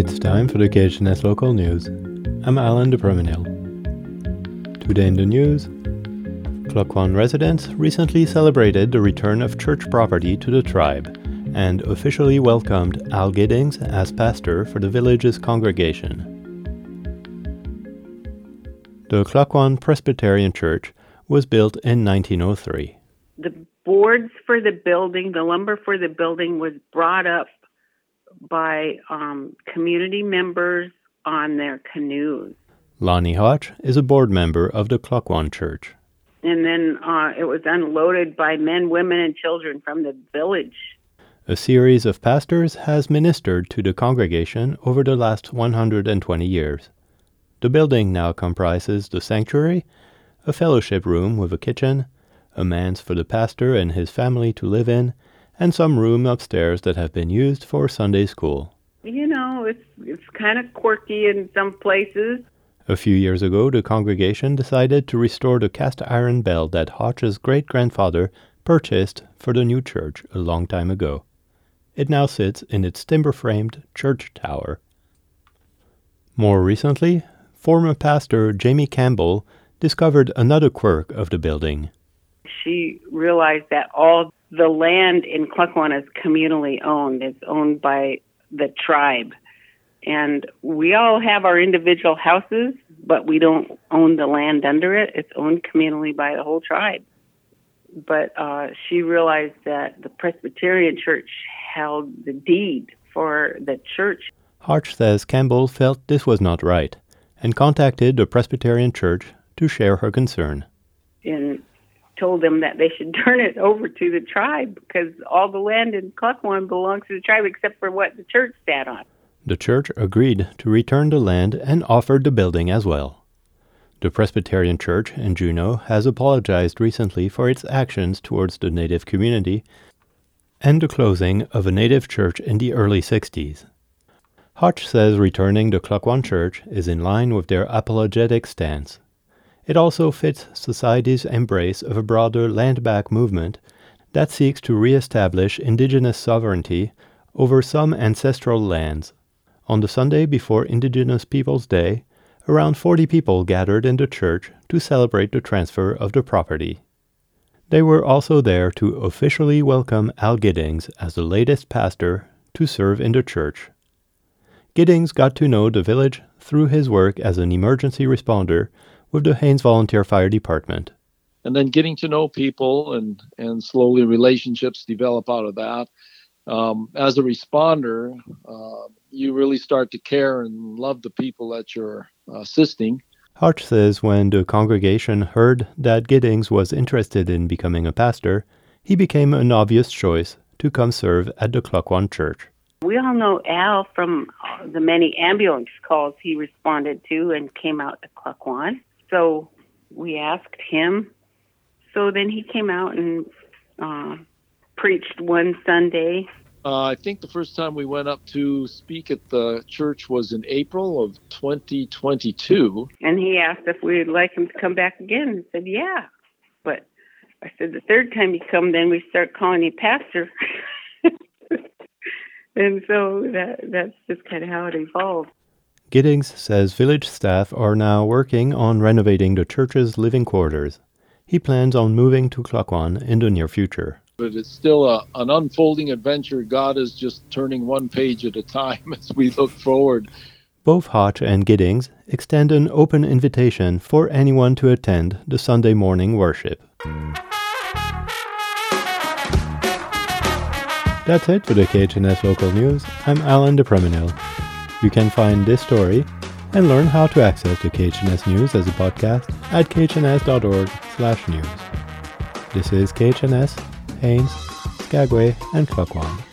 It's time for the KHNS local news. I'm Alan de Promenil. Today in the news, Klukwan residents recently celebrated the return of church property to the tribe and officially welcomed Al Giddings as pastor for the village's congregation. The Klukwan Presbyterian Church was built in 1903. The boards for the building, the lumber for the building was brought up by um, community members on their canoes. Lonnie Hodge is a board member of the Klukwan Church. And then uh, it was unloaded by men, women, and children from the village. A series of pastors has ministered to the congregation over the last 120 years. The building now comprises the sanctuary, a fellowship room with a kitchen, a manse for the pastor and his family to live in, and some room upstairs that have been used for Sunday school. You know, it's it's kind of quirky in some places. A few years ago, the congregation decided to restore the cast iron bell that Hodge's great grandfather purchased for the new church a long time ago. It now sits in its timber framed church tower. More recently, former pastor Jamie Campbell discovered another quirk of the building. She realized that all the land in Klukwan is communally owned. It's owned by the tribe. And we all have our individual houses, but we don't own the land under it. It's owned communally by the whole tribe. But uh, she realized that the Presbyterian Church held the deed for the church. Hodge says Campbell felt this was not right and contacted the Presbyterian Church to share her concern. And told them that they should turn it over to the tribe because all the land in Klukwan belongs to the tribe except for what the church sat on. The church agreed to return the land and offered the building as well. The Presbyterian Church in Juneau has apologized recently for its actions towards the Native community and the closing of a Native church in the early 60s. Hodge says returning the Klukwan Church is in line with their apologetic stance. It also fits society's embrace of a broader land back movement that seeks to re-establish indigenous sovereignty over some ancestral lands. On the Sunday before Indigenous Peoples Day, around 40 people gathered in the church to celebrate the transfer of the property. They were also there to officially welcome Al Giddings as the latest pastor to serve in the church. Giddings got to know the village through his work as an emergency responder with the Haines Volunteer Fire Department. And then getting to know people and, and slowly relationships develop out of that. Um, as a responder, uh, you really start to care and love the people that you're assisting. Hodge says when the congregation heard that Giddings was interested in becoming a pastor, he became an obvious choice to come serve at the Klukwan Church. We all know Al from the many ambulance calls he responded to and came out to Klukwan. So we asked him. So then he came out and uh, preached one Sunday. Uh, I think the first time we went up to speak at the church was in April of 2022. And he asked if we'd like him to come back again. and said, yeah. But I said, the third time you come, then we start calling you pastor. and so that that's just kind of how it evolved. Giddings says village staff are now working on renovating the church's living quarters. He plans on moving to Klukwan in the near future. But it's still a, an unfolding adventure. God is just turning one page at a time as we look forward. Both Hodge and Giddings extend an open invitation for anyone to attend the Sunday morning worship. That's it for the KHNS local news. I'm Alan de Preminil. You can find this story and learn how to access the KHNS news as a podcast at khns.org slash news. This is KHNS, Haines, Skagway, and Klukwan.